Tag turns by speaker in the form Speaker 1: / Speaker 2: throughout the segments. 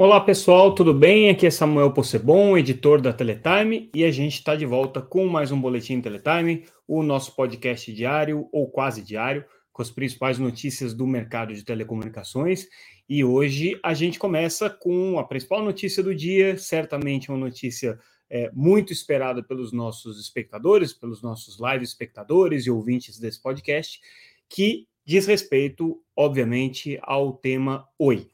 Speaker 1: Olá pessoal, tudo bem? Aqui é Samuel Possebon, editor da Teletime, e a gente está de volta com mais um Boletim Teletime, o nosso podcast diário ou quase diário, com as principais notícias do mercado de telecomunicações. E hoje a gente começa com a principal notícia do dia, certamente uma notícia é, muito esperada pelos nossos espectadores, pelos nossos live espectadores e ouvintes desse podcast, que diz respeito, obviamente, ao tema Oi.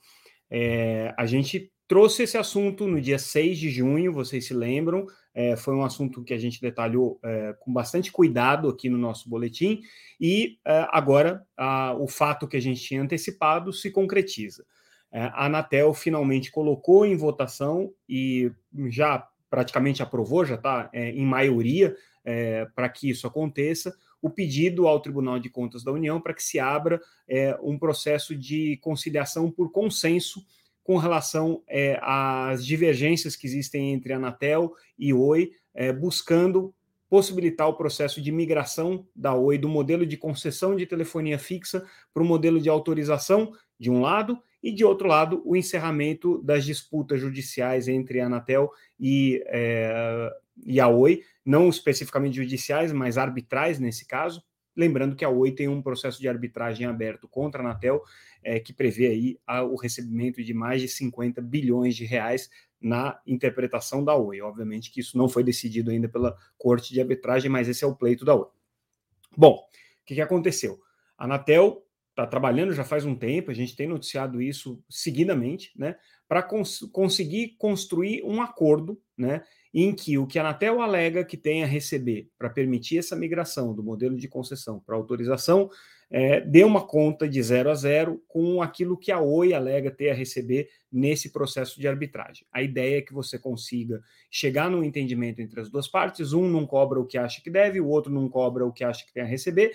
Speaker 1: É, a gente trouxe esse assunto no dia 6 de junho, vocês se lembram, é, foi um assunto que a gente detalhou é, com bastante cuidado aqui no nosso boletim, e agora a, o fato que a gente tinha antecipado se concretiza. A Anatel finalmente colocou em votação e já praticamente aprovou, já está em maioria para que isso aconteça, o pedido ao Tribunal de Contas da União para que se abra é, um processo de conciliação por consenso com relação é, às divergências que existem entre Anatel e Oi, é, buscando possibilitar o processo de migração da Oi do modelo de concessão de telefonia fixa para o modelo de autorização, de um lado, e de outro lado, o encerramento das disputas judiciais entre a Anatel e, é, e a Oi, não especificamente judiciais, mas arbitrais nesse caso. Lembrando que a Oi tem um processo de arbitragem aberto contra a Anatel, é, que prevê aí a, o recebimento de mais de 50 bilhões de reais na interpretação da Oi. Obviamente que isso não foi decidido ainda pela Corte de Arbitragem, mas esse é o pleito da Oi. Bom, o que, que aconteceu? A Anatel está trabalhando já faz um tempo, a gente tem noticiado isso seguidamente, né, para cons conseguir construir um acordo, né, em que o que a Anatel alega que tem a receber para permitir essa migração do modelo de concessão para autorização é, dê uma conta de zero a zero com aquilo que a Oi alega ter a receber nesse processo de arbitragem. A ideia é que você consiga chegar num entendimento entre as duas partes, um não cobra o que acha que deve, o outro não cobra o que acha que tem a receber,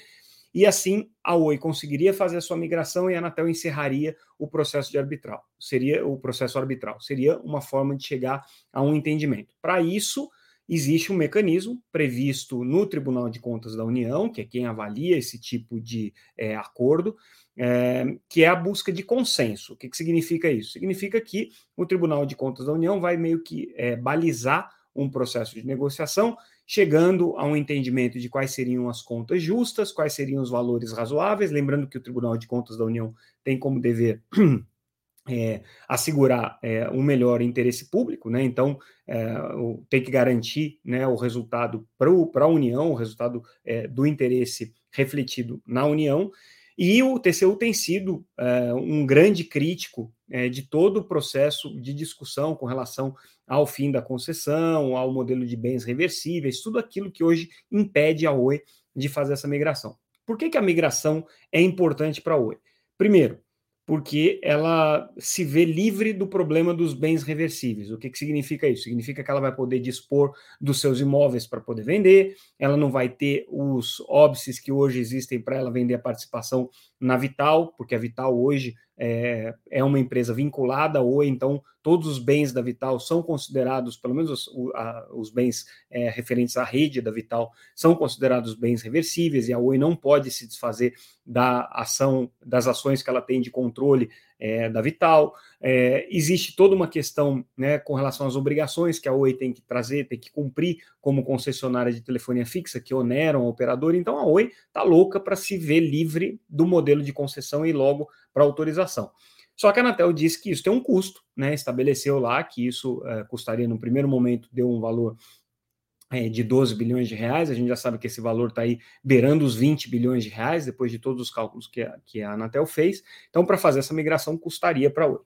Speaker 1: e assim a Oi conseguiria fazer a sua migração e a Anatel encerraria o processo de arbitral. Seria o processo arbitral, seria uma forma de chegar a um entendimento. Para isso, existe um mecanismo previsto no Tribunal de Contas da União, que é quem avalia esse tipo de é, acordo, é, que é a busca de consenso. O que, que, significa isso? Significa que o Tribunal de Contas da União vai meio que é, balizar um processo de negociação chegando a um entendimento de quais seriam as contas justas, quais seriam os valores razoáveis, lembrando que o Tribunal de Contas da União tem como dever é, assegurar é, um melhor interesse público, né? Então é, tem que garantir né, o resultado para a União, o resultado é, do interesse refletido na União. E o TCU tem sido é, um grande crítico é, de todo o processo de discussão com relação ao fim da concessão, ao modelo de bens reversíveis, tudo aquilo que hoje impede a Oi de fazer essa migração. Por que, que a migração é importante para a Oi? Primeiro, porque ela se vê livre do problema dos bens reversíveis. O que, que significa isso? Significa que ela vai poder dispor dos seus imóveis para poder vender, ela não vai ter os óbices que hoje existem para ela vender a participação na Vital, porque a Vital hoje é, é uma empresa vinculada ou então todos os bens da Vital são considerados, pelo menos os, a, os bens é, referentes à rede da Vital, são considerados bens reversíveis e a Oi não pode se desfazer da ação, das ações que ela tem de controle é, da Vital. É, existe toda uma questão né, com relação às obrigações que a Oi tem que trazer, tem que cumprir como concessionária de telefonia fixa, que oneram o operador. Então a Oi está louca para se ver livre do modelo de concessão e logo para autorização. Só que a Anatel disse que isso tem um custo, né? Estabeleceu lá que isso é, custaria, no primeiro momento, deu um valor é, de 12 bilhões de reais, a gente já sabe que esse valor está aí beirando os 20 bilhões de reais, depois de todos os cálculos que a, que a Anatel fez. Então, para fazer essa migração, custaria para a Oi.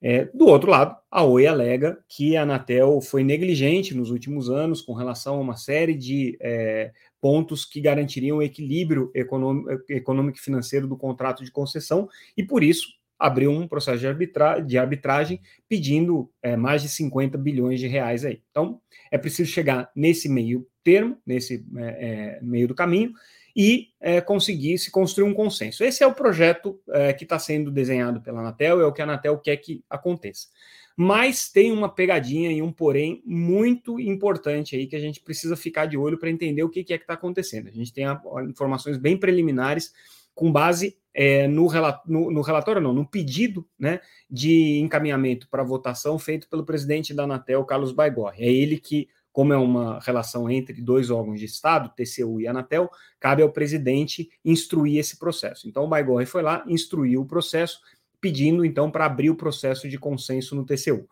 Speaker 1: É, do outro lado, a Oi alega que a Anatel foi negligente nos últimos anos com relação a uma série de é, pontos que garantiriam o equilíbrio econômico, econômico e financeiro do contrato de concessão e, por isso, abriu um processo de, arbitra de arbitragem pedindo é, mais de 50 bilhões de reais aí. Então, é preciso chegar nesse meio termo, nesse é, é, meio do caminho, e é, conseguir se construir um consenso. Esse é o projeto é, que está sendo desenhado pela Anatel, é o que a Anatel quer que aconteça. Mas tem uma pegadinha e um porém muito importante aí que a gente precisa ficar de olho para entender o que, que é que está acontecendo. A gente tem informações bem preliminares com base é, no, no, no, relatório, não, no pedido né, de encaminhamento para votação feito pelo presidente da Anatel, Carlos Baigorre. É ele que, como é uma relação entre dois órgãos de Estado, TCU e Anatel, cabe ao presidente instruir esse processo. Então, o Baigorre foi lá, instruiu o processo, pedindo então para abrir o processo de consenso no TCU.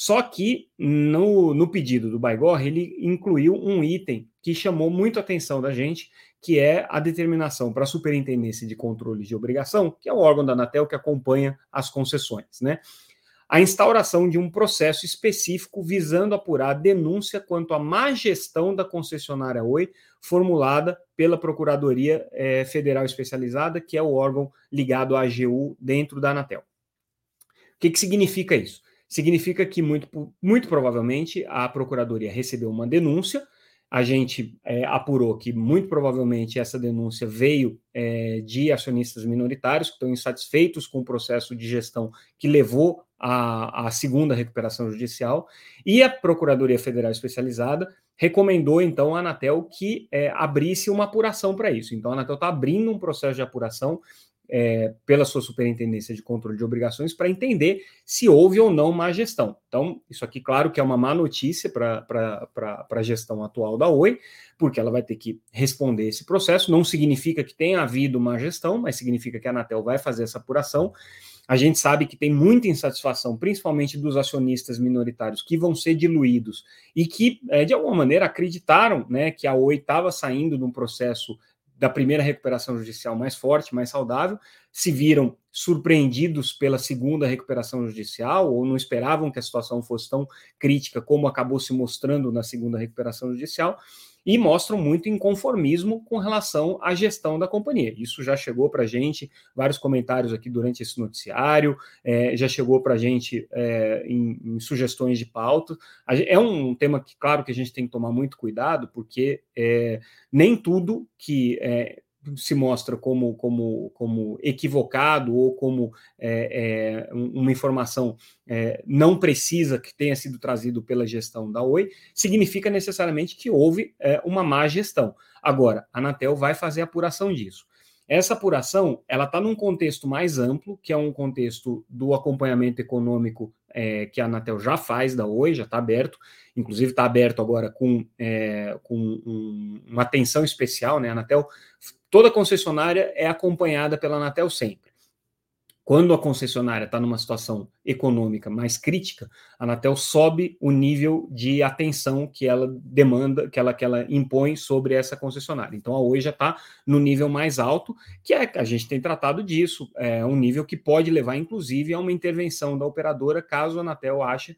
Speaker 1: Só que no, no pedido do Baigorre, ele incluiu um item que chamou muito a atenção da gente, que é a determinação para a Superintendência de Controle de Obrigação, que é o órgão da Anatel que acompanha as concessões, né? A instauração de um processo específico visando apurar a denúncia quanto à má gestão da concessionária Oi, formulada pela Procuradoria eh, Federal Especializada, que é o órgão ligado à AGU dentro da Anatel. O que, que significa isso? Significa que, muito, muito provavelmente, a Procuradoria recebeu uma denúncia a gente é, apurou que muito provavelmente essa denúncia veio é, de acionistas minoritários que estão insatisfeitos com o processo de gestão que levou à, à segunda recuperação judicial, e a Procuradoria Federal Especializada recomendou então à Anatel que é, abrisse uma apuração para isso. Então a Anatel está abrindo um processo de apuração é, pela sua superintendência de controle de obrigações para entender se houve ou não má gestão. Então, isso aqui, claro, que é uma má notícia para a gestão atual da Oi, porque ela vai ter que responder esse processo. Não significa que tenha havido má gestão, mas significa que a Anatel vai fazer essa apuração. A gente sabe que tem muita insatisfação, principalmente dos acionistas minoritários, que vão ser diluídos e que, é, de alguma maneira, acreditaram né, que a Oi estava saindo de um processo da primeira recuperação judicial mais forte, mais saudável, se viram surpreendidos pela segunda recuperação judicial ou não esperavam que a situação fosse tão crítica como acabou se mostrando na segunda recuperação judicial e mostram muito inconformismo com relação à gestão da companhia. Isso já chegou para a gente, vários comentários aqui durante esse noticiário, é, já chegou para a gente é, em, em, sugestões de pauta. É um tema que, claro, que a gente tem que tomar muito cuidado, porque é, nem tudo que é, se mostra como, como, como equivocado ou como é, é, uma informação é, não precisa que tenha sido trazido pela gestão da Oi, significa necessariamente que houve é, uma má gestão. Agora, a Anatel vai fazer a apuração disso. Essa apuração ela está num contexto mais amplo, que é um contexto do acompanhamento econômico é, que a Anatel já faz da Oi, já está aberto, inclusive está aberto agora com, é, com um, uma atenção especial, né? A Anatel Toda concessionária é acompanhada pela Anatel sempre. Quando a concessionária está numa situação econômica mais crítica, a Anatel sobe o nível de atenção que ela demanda, que ela, que ela impõe sobre essa concessionária. Então a Oi já está no nível mais alto, que é a gente tem tratado disso, é um nível que pode levar, inclusive, a uma intervenção da operadora, caso a Anatel ache,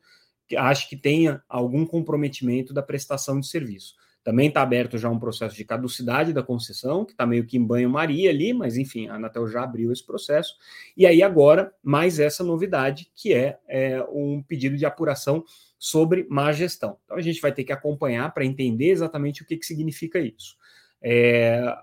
Speaker 1: ache que tenha algum comprometimento da prestação de serviço. Também está aberto já um processo de caducidade da concessão, que está meio que em banho-maria ali, mas enfim, a Anatel já abriu esse processo. E aí agora, mais essa novidade, que é, é um pedido de apuração sobre má gestão. Então a gente vai ter que acompanhar para entender exatamente o que, que significa isso. É,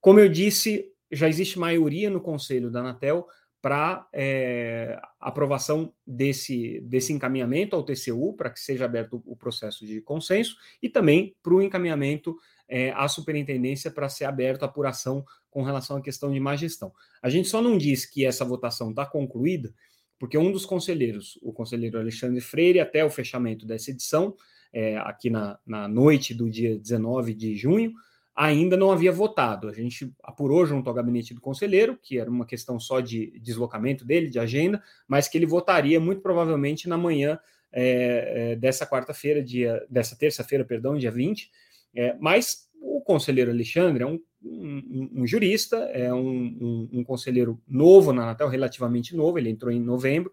Speaker 1: como eu disse, já existe maioria no conselho da Anatel para é, aprovação desse, desse encaminhamento ao TCU, para que seja aberto o processo de consenso, e também para o encaminhamento é, à superintendência para ser aberto a apuração com relação à questão de má gestão. A gente só não diz que essa votação está concluída, porque um dos conselheiros, o conselheiro Alexandre Freire, até o fechamento dessa edição, é, aqui na, na noite do dia 19 de junho, ainda não havia votado. A gente apurou junto ao gabinete do conselheiro, que era uma questão só de deslocamento dele, de agenda, mas que ele votaria muito provavelmente na manhã é, é, dessa quarta-feira, dia dessa terça-feira, perdão, dia 20. É, mas o conselheiro Alexandre é um, um, um jurista, é um, um, conselheiro novo na Natal, relativamente novo, ele entrou em novembro,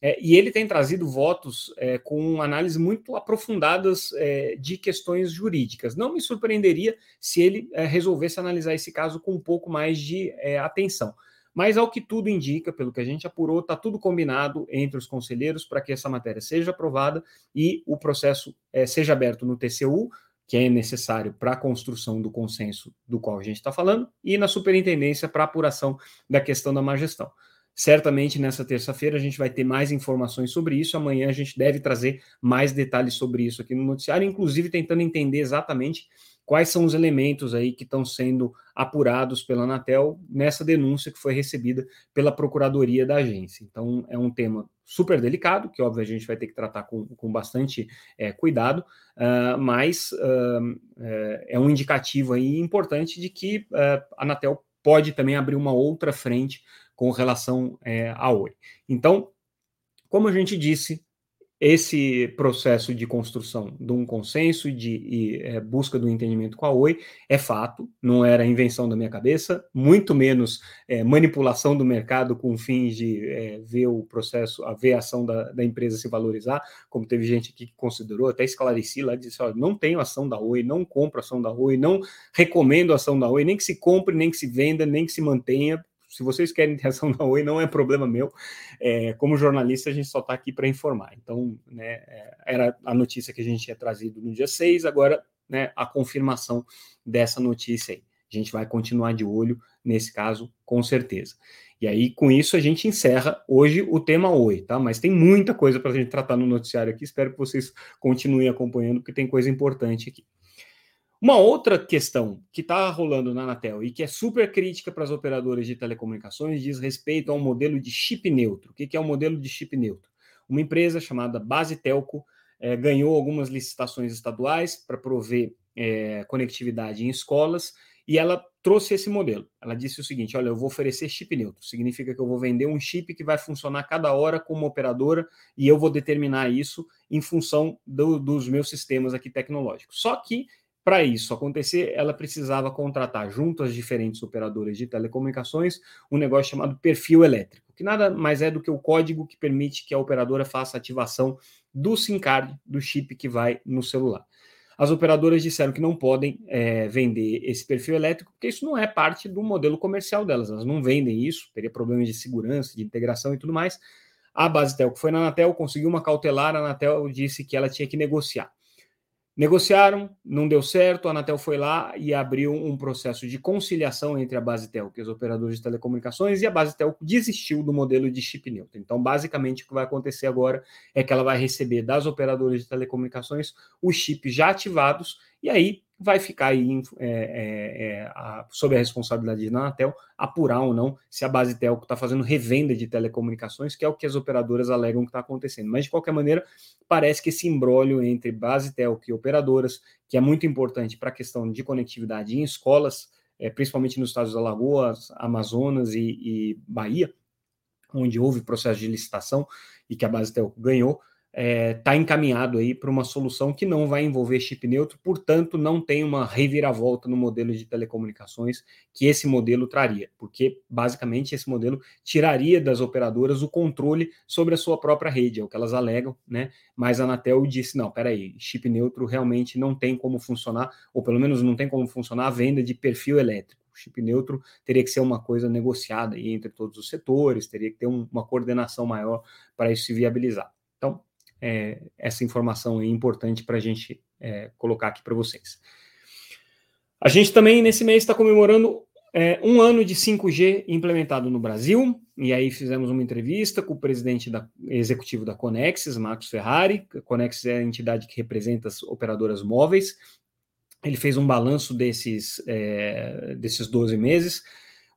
Speaker 1: é, e ele tem trazido votos é, com análises muito aprofundadas é, de questões jurídicas. Não me surpreenderia se ele é, resolvesse analisar esse caso com um pouco mais de é, atenção. Mas, ao que tudo indica, pelo que a gente apurou, está tudo combinado entre os conselheiros para que essa matéria seja aprovada e o processo é, seja aberto no TCU, que é necessário para a construção do consenso do qual a gente está falando, e na superintendência para apuração da questão da má gestão. Certamente nessa terça-feira a gente vai ter mais informações sobre isso. Amanhã a gente deve trazer mais detalhes sobre isso aqui no noticiário, inclusive tentando entender exatamente quais são os elementos aí que estão sendo apurados pela Anatel nessa denúncia que foi recebida pela Procuradoria da agência. Então, é um tema super delicado, que óbvio a gente vai ter que tratar com, com bastante é, cuidado, uh, mas uh, é um indicativo aí importante de que uh, a Anatel pode também abrir uma outra frente com relação é, à Oi. Então, como a gente disse, esse processo de construção de um consenso de e, é, busca do entendimento com a Oi é fato, não era invenção da minha cabeça, muito menos é, manipulação do mercado com fins de é, ver o processo, a ver a ação da, da, empresa se valorizar, como teve gente aqui que considerou, até esclareci lá, disse, olha, não tenho ação da Oi, não compro ação da Oi, não recomendo ação da Oi, nem que se compre, nem que se venda, nem que se mantenha, se vocês querem ter ação da Oi, não é problema meu. É, como jornalista, a gente só está aqui para informar. Então, né, é, era a notícia que a gente tinha trazido no dia 6, agora né, a confirmação dessa notícia aí. A gente vai continuar de olho nesse caso, com certeza. E aí, com isso, a gente encerra hoje o tema Oi, tá? Mas tem muita coisa para a gente tratar no noticiário aqui. Espero que vocês continuem acompanhando, porque tem coisa importante aqui. Uma outra questão que está rolando na Anatel e que é super crítica para as operadoras de telecomunicações diz respeito ao modelo de chip neutro. O que, que é o um modelo de chip neutro? Uma empresa chamada Base Telco é, ganhou algumas licitações estaduais para prover é, conectividade em escolas e ela trouxe esse modelo. Ela disse o seguinte: olha, eu vou oferecer chip neutro, significa que eu vou vender um chip que vai funcionar cada hora como operadora e eu vou determinar isso em função do, dos meus sistemas aqui tecnológicos. Só que para isso acontecer, ela precisava contratar, junto às diferentes operadoras de telecomunicações, um negócio chamado perfil elétrico, que nada mais é do que o código que permite que a operadora faça a ativação do SIM card, do chip que vai no celular. As operadoras disseram que não podem é, vender esse perfil elétrico, porque isso não é parte do modelo comercial delas. Elas não vendem isso, teria problemas de segurança, de integração e tudo mais. A Basetel, que foi na Anatel, conseguiu uma cautelar, a Anatel disse que ela tinha que negociar. Negociaram, não deu certo, a Anatel foi lá e abriu um processo de conciliação entre a Basetel, que é os operadores de telecomunicações, e a Basetel desistiu do modelo de chip neutro. Então, basicamente, o que vai acontecer agora é que ela vai receber das operadoras de telecomunicações os chips já ativados, e aí vai ficar aí é, é, é, a, sob a responsabilidade da Anatel apurar ou não se a base telco está fazendo revenda de telecomunicações, que é o que as operadoras alegam que está acontecendo. Mas, de qualquer maneira, parece que esse embrólio entre base telco e operadoras, que é muito importante para a questão de conectividade em escolas, é, principalmente nos estados da Alagoas, Amazonas e, e Bahia, onde houve processo de licitação e que a base telco ganhou, está é, tá encaminhado aí para uma solução que não vai envolver chip neutro, portanto, não tem uma reviravolta no modelo de telecomunicações que esse modelo traria, porque basicamente esse modelo tiraria das operadoras o controle sobre a sua própria rede, é o que elas alegam, né? Mas a Anatel disse: não, peraí, chip neutro realmente não tem como funcionar, ou pelo menos não tem como funcionar a venda de perfil elétrico. Chip neutro teria que ser uma coisa negociada entre todos os setores, teria que ter um, uma coordenação maior para isso se viabilizar. É, essa informação é importante para a gente é, colocar aqui para vocês. A gente também, nesse mês, está comemorando é, um ano de 5G implementado no Brasil, e aí fizemos uma entrevista com o presidente da, executivo da Conexis, Marcos Ferrari. A Conexis é a entidade que representa as operadoras móveis. Ele fez um balanço desses, é, desses 12 meses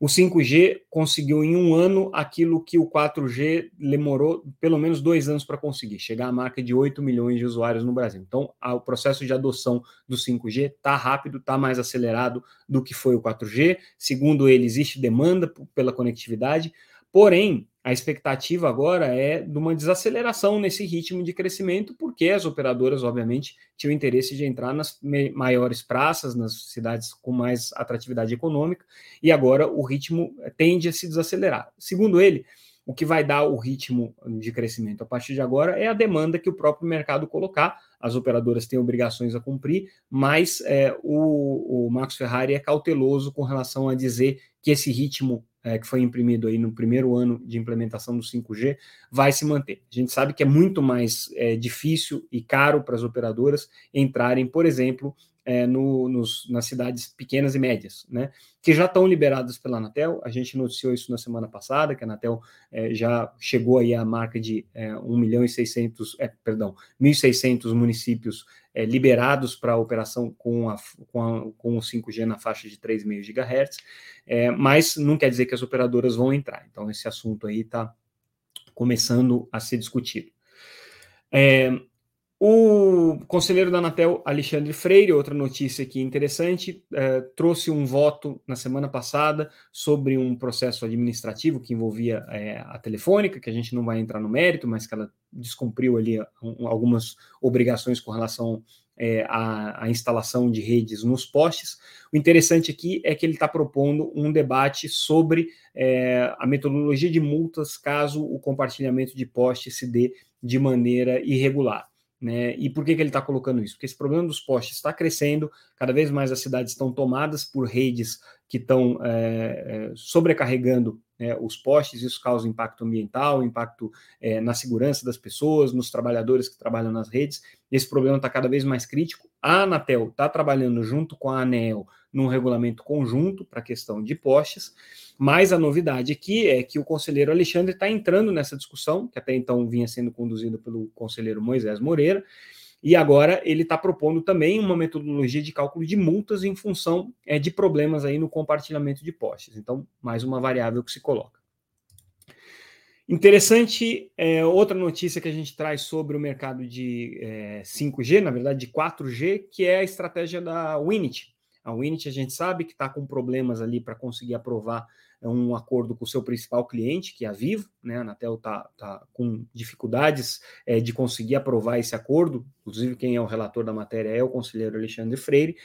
Speaker 1: o 5G conseguiu em um ano aquilo que o 4G demorou pelo menos dois anos para conseguir, chegar à marca de 8 milhões de usuários no Brasil. Então, o processo de adoção do 5G está rápido, está mais acelerado do que foi o 4G. Segundo ele, existe demanda pela conectividade, porém, a expectativa agora é de uma desaceleração nesse ritmo de crescimento, porque as operadoras, obviamente, tinham interesse de entrar nas maiores praças, nas cidades com mais atratividade econômica, e agora o ritmo tende a se desacelerar. Segundo ele, o que vai dar o ritmo de crescimento a partir de agora é a demanda que o próprio mercado colocar. As operadoras têm obrigações a cumprir, mas é, o, o Marcos Ferrari é cauteloso com relação a dizer que esse ritmo é, que foi imprimido aí no primeiro ano de implementação do 5G vai se manter. A gente sabe que é muito mais é, difícil e caro para as operadoras entrarem, por exemplo, é, no, nos, nas cidades pequenas e médias, né? Que já estão liberadas pela Anatel. A gente noticiou isso na semana passada, que a Anatel é, já chegou aí à marca de é, 1 milhão e 600, é, perdão, 1.600 municípios é, liberados para operação com, a, com, a, com o 5G na faixa de 3,5 GHz, é, mas não quer dizer que as operadoras vão entrar. Então, esse assunto aí está começando a ser discutido. É, o conselheiro da Anatel, Alexandre Freire, outra notícia aqui interessante, é, trouxe um voto na semana passada sobre um processo administrativo que envolvia é, a Telefônica, que a gente não vai entrar no mérito, mas que ela descumpriu ali um, algumas obrigações com relação é, à, à, instalação de redes nos postes. O interessante aqui é que ele está propondo um debate sobre é, a metodologia de multas caso o compartilhamento de postes se dê de maneira irregular. Né? E por que, que ele está colocando isso? Porque esse problema dos postes está crescendo, cada vez mais as cidades estão tomadas por redes que estão é, é, sobrecarregando é, os postes, isso causa impacto ambiental, impacto é, na segurança das pessoas, nos trabalhadores que trabalham nas redes. Esse problema está cada vez mais crítico. A Anatel está trabalhando junto com a ANEL num regulamento conjunto para a questão de postes, mas a novidade aqui é que o conselheiro Alexandre está entrando nessa discussão, que até então vinha sendo conduzida pelo conselheiro Moisés Moreira, e agora ele está propondo também uma metodologia de cálculo de multas em função é, de problemas aí no compartilhamento de postes. Então, mais uma variável que se coloca. Interessante, é, outra notícia que a gente traz sobre o mercado de é, 5G, na verdade de 4G, que é a estratégia da Winit. A Winit a gente sabe que está com problemas ali para conseguir aprovar um acordo com o seu principal cliente, que é a Vivo, né? A Anatel está tá com dificuldades é, de conseguir aprovar esse acordo, inclusive quem é o relator da matéria é o conselheiro Alexandre Freire.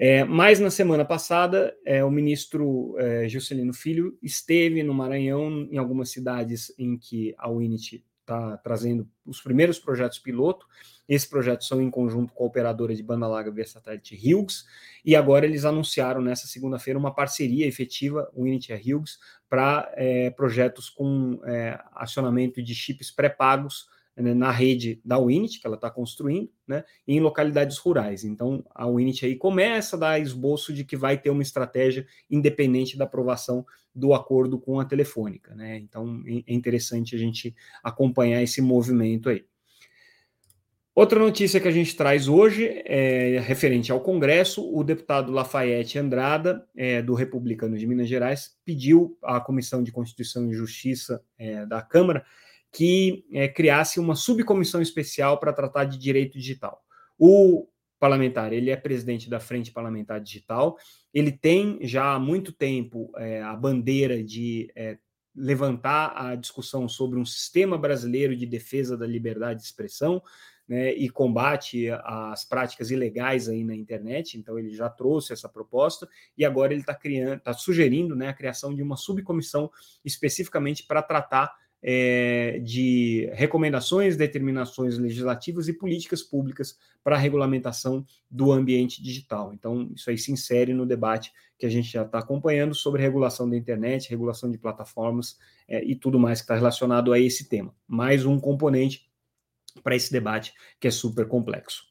Speaker 1: É, mas na semana passada, é, o ministro é, Juscelino Filho esteve no Maranhão, em algumas cidades em que a Unity está trazendo os primeiros projetos piloto. Esses projetos são em conjunto com a operadora de banda larga via satélite Hughes, e agora eles anunciaram nessa segunda-feira uma parceria efetiva, Unity e Hughes, para é, projetos com é, acionamento de chips pré-pagos né, na rede da Unity, que ela está construindo, né, em localidades rurais. Então, a Unity aí começa a dar esboço de que vai ter uma estratégia independente da aprovação do acordo com a Telefônica. Né? Então, é interessante a gente acompanhar esse movimento aí. Outra notícia que a gente traz hoje é referente ao Congresso. O deputado Lafayette Andrada, é, do Republicano de Minas Gerais, pediu à Comissão de Constituição e Justiça é, da Câmara que é, criasse uma subcomissão especial para tratar de direito digital. O parlamentar, ele é presidente da Frente Parlamentar Digital, ele tem já há muito tempo é, a bandeira de é, levantar a discussão sobre um sistema brasileiro de defesa da liberdade de expressão, né, e combate às práticas ilegais aí na internet. Então ele já trouxe essa proposta e agora ele está criando, está sugerindo né, a criação de uma subcomissão especificamente para tratar é, de recomendações, determinações legislativas e políticas públicas para a regulamentação do ambiente digital. Então, isso aí se insere no debate que a gente já está acompanhando sobre regulação da internet, regulação de plataformas é, e tudo mais que está relacionado a esse tema. Mais um componente para esse debate que é super complexo.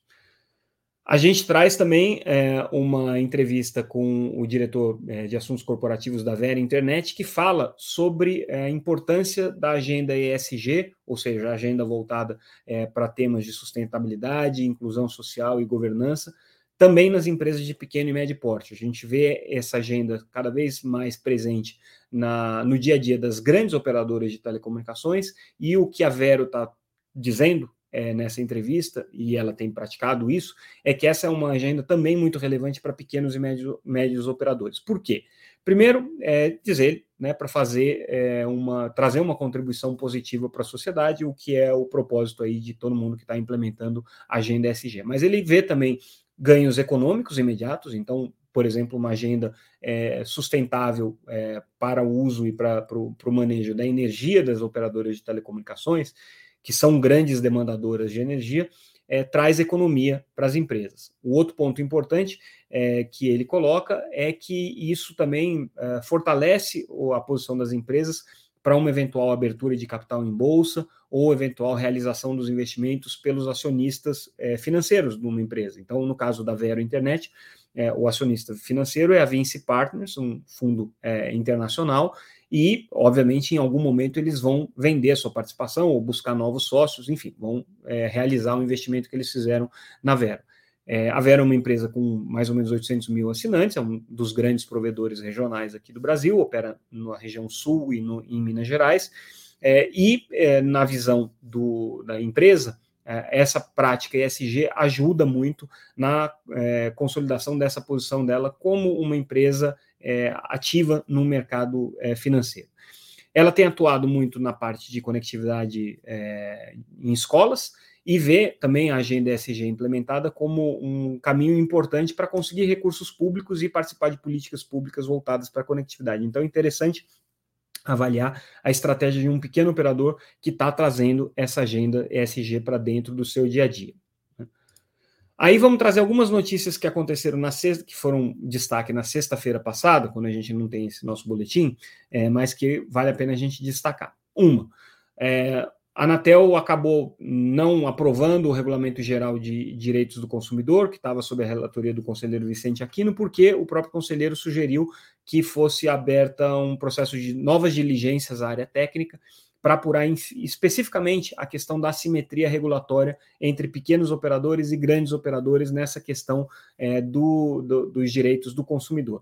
Speaker 1: A gente traz também é, uma entrevista com o diretor é, de assuntos corporativos da Vera Internet, que fala sobre é, a importância da agenda ESG, ou seja, a agenda voltada é, para temas de sustentabilidade, inclusão social e governança, também nas empresas de pequeno e médio porte. A gente vê essa agenda cada vez mais presente na, no dia a dia das grandes operadoras de telecomunicações, e o que a Vero está dizendo é, nessa entrevista, e ela tem praticado isso, é que essa é uma agenda também muito relevante para pequenos e médios, médios operadores. Por quê? Primeiro, é dizer, né, para fazer é, uma, trazer uma contribuição positiva para a sociedade, o que é o propósito aí de todo mundo que está implementando a agenda SG. Mas ele vê também ganhos econômicos imediatos, então, por exemplo, uma agenda é, sustentável é, para o uso e para o manejo da energia das operadoras de telecomunicações, que são grandes demandadoras de energia, é, traz economia para as empresas. O outro ponto importante é, que ele coloca é que isso também é, fortalece a posição das empresas para uma eventual abertura de capital em bolsa ou eventual realização dos investimentos pelos acionistas é, financeiros de uma empresa. Então, no caso da Vero Internet, é, o acionista financeiro é a Vinci Partners, um fundo é, internacional, e, obviamente, em algum momento eles vão vender a sua participação ou buscar novos sócios, enfim, vão é, realizar o investimento que eles fizeram na Vero. É, a Vera é uma empresa com mais ou menos 800 mil assinantes, é um dos grandes provedores regionais aqui do Brasil, opera na região sul e no, em Minas Gerais, é, e é, na visão do, da empresa, essa prática ESG ajuda muito na é, consolidação dessa posição dela como uma empresa é, ativa no mercado financeiro. Ela tem atuado muito na parte de conectividade em escolas, e vê também a agenda ESG implementada como um caminho importante para conseguir recursos públicos e participar de políticas públicas voltadas para a conectividade. Então, é interessante avaliar a estratégia de um pequeno operador que está trazendo essa agenda ESG para dentro do seu dia a dia. Né? Aí vamos trazer algumas notícias que aconteceram na sexta, que foram destaque na sexta-feira passada, quando a gente não tem esse nosso boletim, é, mas que vale a pena a gente destacar. Uma, é, a Anatel acabou não aprovando o Regulamento Geral de Direitos do Consumidor, que estava sob a relatoria do conselheiro Vicente Aquino, porque o próprio conselheiro sugeriu que fosse aberta um processo de novas diligências à área técnica para apurar especificamente a questão da assimetria regulatória entre pequenos operadores e grandes operadores nessa questão é, do, do, dos direitos do consumidor.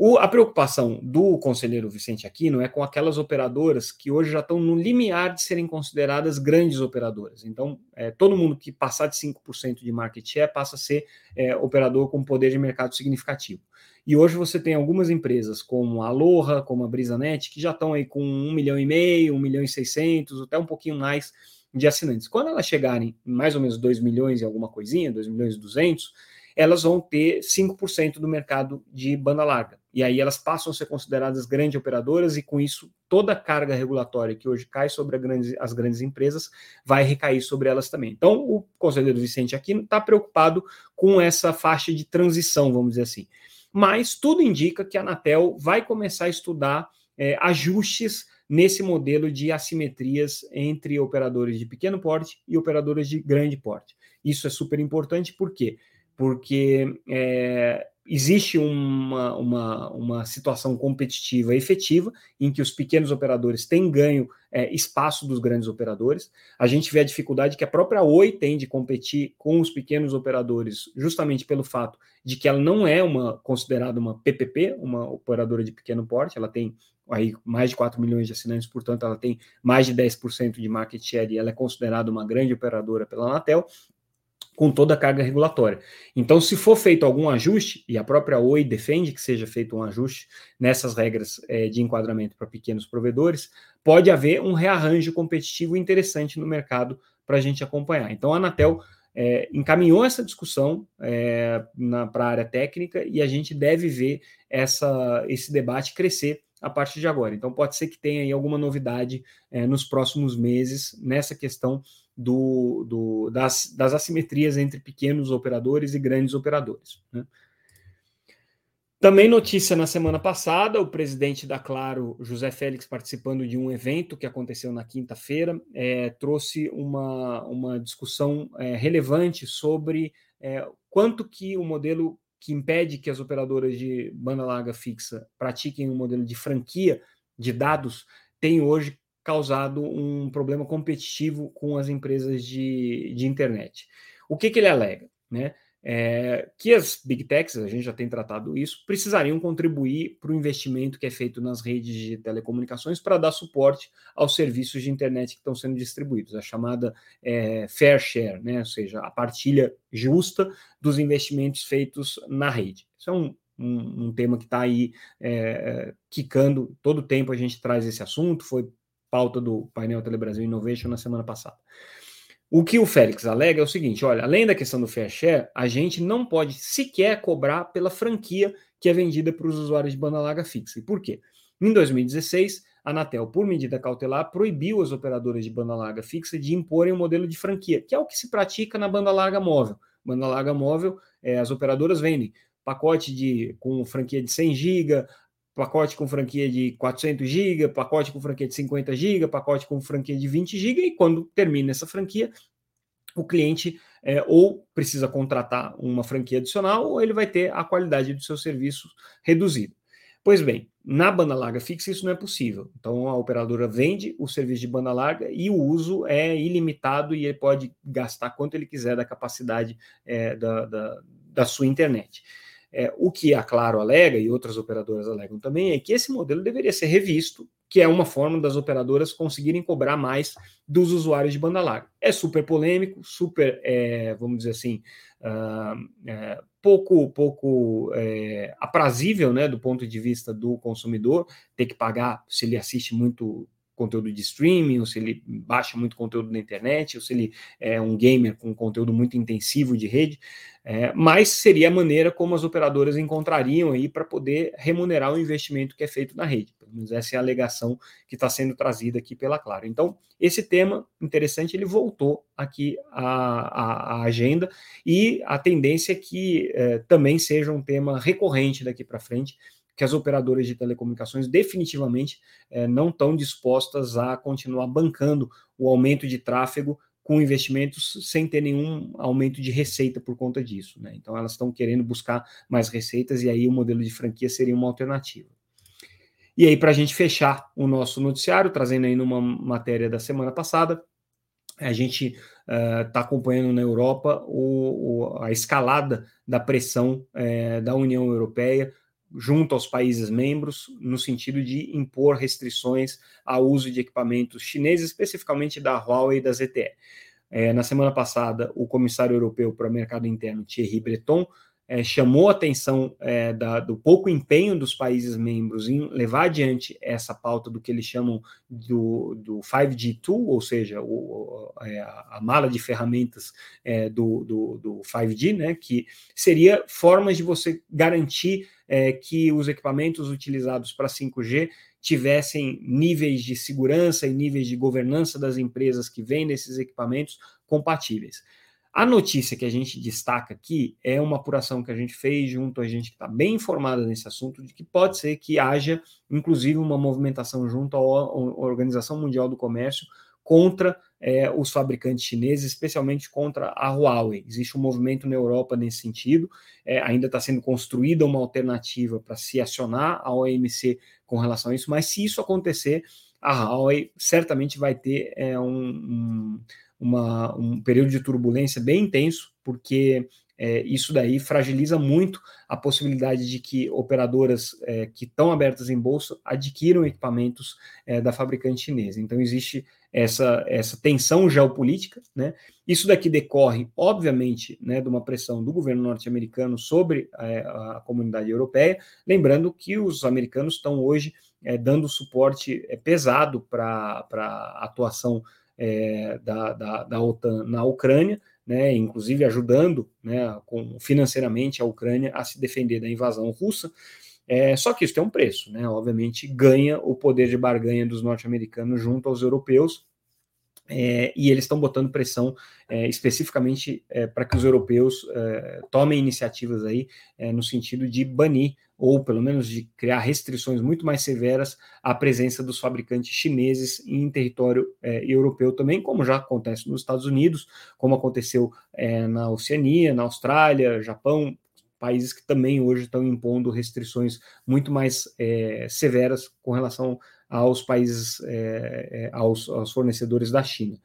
Speaker 1: O, a preocupação do conselheiro Vicente Aquino é com aquelas operadoras que hoje já estão no limiar de serem consideradas grandes operadoras. Então, é, todo mundo que passar de 5% de market share passa a ser é, operador com poder de mercado significativo. E hoje você tem algumas empresas como a Aloha, como a BrisaNet, que já estão aí com 1 milhão e meio, 1 milhão e 600, até um pouquinho mais de assinantes. Quando elas chegarem em mais ou menos 2 milhões e alguma coisinha, 2 milhões e 200, elas vão ter 5% do mercado de banda larga. E aí elas passam a ser consideradas grandes operadoras e com isso toda a carga regulatória que hoje cai sobre grande, as grandes empresas vai recair sobre elas também. Então o conselheiro Vicente aqui está preocupado com essa faixa de transição, vamos dizer assim. Mas tudo indica que a Anatel vai começar a estudar é, ajustes nesse modelo de assimetrias entre operadores de pequeno porte e operadores de grande porte. Isso é super importante porque porque é, existe uma, uma, uma situação competitiva efetiva em que os pequenos operadores têm ganho é, espaço dos grandes operadores. A gente vê a dificuldade que a própria Oi tem de competir com os pequenos operadores, justamente pelo fato de que ela não é uma considerada uma PPP, uma operadora de pequeno porte, ela tem aí mais de 4 milhões de assinantes, portanto, ela tem mais de 10% de market share e ela é considerada uma grande operadora pela Anatel com toda a carga regulatória. Então, se for feito algum ajuste, e a própria Oi defende que seja feito um ajuste nessas regras é, de enquadramento para pequenos provedores, pode haver um rearranjo competitivo interessante no mercado para a gente acompanhar. Então, a Anatel é, encaminhou essa discussão é, para a área técnica e a gente deve ver essa, esse debate crescer a partir de agora. Então, pode ser que tenha aí alguma novidade nos próximos meses nessa questão do, do, das, das assimetrias entre pequenos operadores e grandes operadores. Né? Também notícia na semana passada, o presidente da Claro, José Félix, participando de um evento que aconteceu na quinta-feira, é, trouxe uma, uma discussão é, relevante sobre é, quanto que o modelo que impede que as operadoras de banda larga fixa pratiquem um modelo de franquia de dados tem hoje causado um problema competitivo com as empresas de, de internet. O que, que ele alega? Né? É, que as big techs, a gente já tem tratado isso, precisariam contribuir para o investimento que é feito nas redes de telecomunicações para dar suporte aos serviços de internet que estão sendo distribuídos, a chamada é, fair share, né? ou seja, a partilha justa dos investimentos feitos na rede. Isso é um, um, um tema que está aí é, quicando, todo tempo a gente traz esse assunto, foi pauta do painel Telebrasil Innovation na semana passada. O que o Félix alega é o seguinte: olha, além da questão do fair share, a gente não pode sequer cobrar pela franquia que é vendida para os usuários de banda larga fixa. E por quê? Em 2016, a Anatel, por medida cautelar, proibiu as operadoras de banda larga fixa de imporem um modelo de franquia, que é o que se pratica na banda larga móvel. Banda larga móvel, é, as operadoras vendem pacote de com franquia de 100 GB, pacote com franquia de 400 GB, pacote com franquia de 50 GB, pacote com franquia de 20 GB, e quando termina essa franquia, o cliente é, ou precisa contratar uma franquia adicional, ou ele vai ter a qualidade do seu serviço reduzida. Pois bem, na banda larga fixa isso não é possível. Então a operadora vende o serviço de banda larga e o uso é ilimitado e ele pode gastar quanto ele quiser da capacidade é, da, da, da sua internet. É, o que a Claro alega e outras operadoras alegam também é que esse modelo deveria ser revisto, que é uma forma das operadoras conseguirem cobrar mais dos usuários de banda larga. É super polêmico, super, é, vamos dizer assim, uh, pouco, pouco é, aprazível, né, do ponto de vista do consumidor, ter que pagar se ele assiste muito conteúdo de streaming, ou se ele baixa muito conteúdo na internet, ou se ele é um gamer com conteúdo muito intensivo de rede, é, mas seria a maneira como as operadoras encontrariam aí para poder remunerar o investimento que é feito na rede. Pelo menos essa é a alegação que está sendo trazida aqui pela Claro. Então, esse tema interessante, ele voltou aqui à, à, à agenda e a tendência é que é, também seja um tema recorrente daqui para frente, que as operadoras de telecomunicações definitivamente é, não estão dispostas a continuar bancando o aumento de tráfego com investimentos sem ter nenhum aumento de receita por conta disso. Né? Então elas estão querendo buscar mais receitas e aí o modelo de franquia seria uma alternativa. E aí, para a gente fechar o nosso noticiário, trazendo aí numa matéria da semana passada, a gente está uh, acompanhando na Europa o, o, a escalada da pressão uh, da União Europeia junto aos países membros, no sentido de impor restrições ao uso de equipamentos chineses, especificamente da Huawei e da ZTE. É, na semana passada, o comissário europeu para o mercado interno, Thierry Breton, é, chamou a atenção é, da, do pouco empenho dos países membros em levar adiante essa pauta do que eles chamam do, do 5G Tool, ou seja, o, é, a mala de ferramentas é, do, do, do 5G, né, que seria formas de você garantir é, que os equipamentos utilizados para 5G tivessem níveis de segurança e níveis de governança das empresas que vendem esses equipamentos compatíveis. A notícia que a gente destaca aqui é uma apuração que a gente fez junto a gente que está bem informada nesse assunto, de que pode ser que haja, inclusive, uma movimentação junto à Organização Mundial do Comércio contra é, os fabricantes chineses, especialmente contra a Huawei. Existe um movimento na Europa nesse sentido, é, ainda está sendo construída uma alternativa para se acionar a OMC com relação a isso, mas se isso acontecer, a Huawei certamente vai ter é, um, um, uma, um período de turbulência bem intenso, porque é, isso daí fragiliza muito a possibilidade de que operadoras é, que estão abertas em bolsa adquiram equipamentos é, da fabricante chinesa. Então, existe essa, essa tensão geopolítica. Né? Isso daqui decorre, obviamente, né, de uma pressão do governo norte-americano sobre é, a comunidade europeia. Lembrando que os americanos estão hoje é, dando suporte é, pesado para a atuação da, da, da OTAN na Ucrânia né, inclusive ajudando né, com, financeiramente a Ucrânia a se defender da invasão russa. É, só que isso tem um preço, né? Obviamente ganha o poder de barganha dos norte-americanos junto aos europeus, é, e eles estão botando pressão é, especificamente é, para que os europeus é, tomem iniciativas aí é, no sentido de banir ou pelo menos de criar restrições muito mais severas à presença dos fabricantes chineses em território é, europeu também, como já acontece nos Estados Unidos, como aconteceu na Oceania, na Austrália, Japão, países que também hoje estão impondo restrições muito mais severas com relação aos países, é, é, aos, aos, fornecedores da China.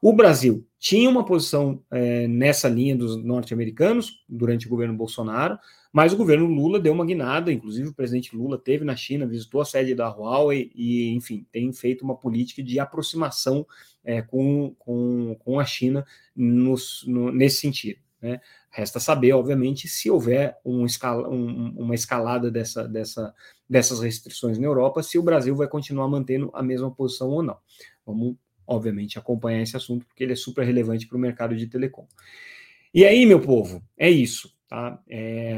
Speaker 1: O Brasil tinha uma posição é, nessa linha dos norte-americanos durante o governo Bolsonaro, mas o governo Lula deu uma guinada, inclusive o presidente Lula teve na China, visitou a sede da Huawei e, enfim, tem feito uma política de aproximação é, com, com, com a China nos, no, nesse sentido. Né? Resta saber, obviamente, se houver um escala, um, uma escalada dessa, dessa, dessas restrições na Europa, se o Brasil vai continuar mantendo a mesma posição ou não. Vamos, obviamente, acompanhar esse assunto, porque ele é super relevante para o mercado de telecom. E aí, meu povo, é isso. Tá? É,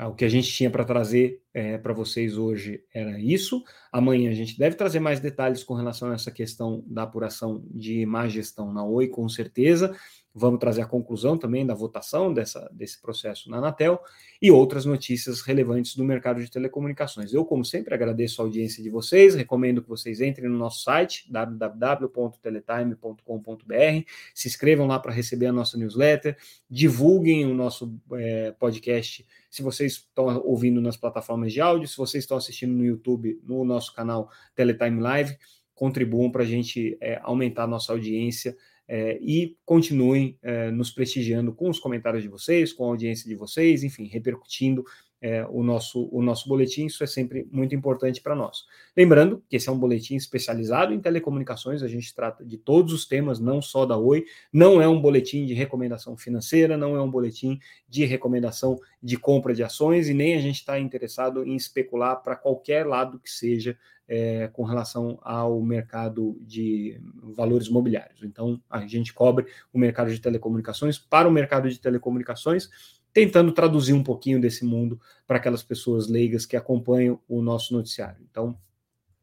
Speaker 1: ah, o que a gente tinha para trazer é, para vocês hoje era isso. Amanhã a gente deve trazer mais detalhes com relação a essa questão da apuração de má gestão na Oi, com certeza. Vamos trazer a conclusão também da votação dessa, desse processo na Anatel e outras notícias relevantes do mercado de telecomunicações. Eu, como sempre, agradeço a audiência de vocês, recomendo que vocês entrem no nosso site www.teletime.com.br, se inscrevam lá para receber a nossa newsletter, divulguem o nosso é, podcast se vocês estão ouvindo nas plataformas de áudio, se vocês estão assistindo no YouTube, no nosso canal Teletime Live, contribuam para a gente é, aumentar a nossa audiência é, e continuem é, nos prestigiando com os comentários de vocês, com a audiência de vocês, enfim, repercutindo é, o, nosso, o nosso boletim, isso é sempre muito importante para nós. Lembrando que esse é um boletim especializado em telecomunicações, a gente trata de todos os temas, não só da Oi, não é um boletim de recomendação financeira, não é um boletim de recomendação de compra de ações e nem a gente está interessado em especular para qualquer lado que seja é, com relação ao mercado de valores imobiliários. Então, a gente cobre o mercado de telecomunicações para o mercado de telecomunicações tentando traduzir um pouquinho desse mundo para aquelas pessoas leigas que acompanham o nosso noticiário. Então,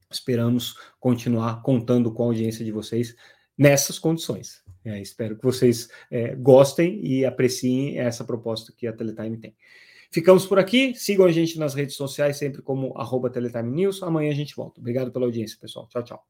Speaker 1: esperamos continuar contando com a audiência de vocês nessas condições. É, espero que vocês é, gostem e apreciem essa proposta que a Teletime tem. Ficamos por aqui. Sigam a gente nas redes sociais, sempre como arroba Teletime News. Amanhã a gente volta. Obrigado pela audiência, pessoal. Tchau, tchau.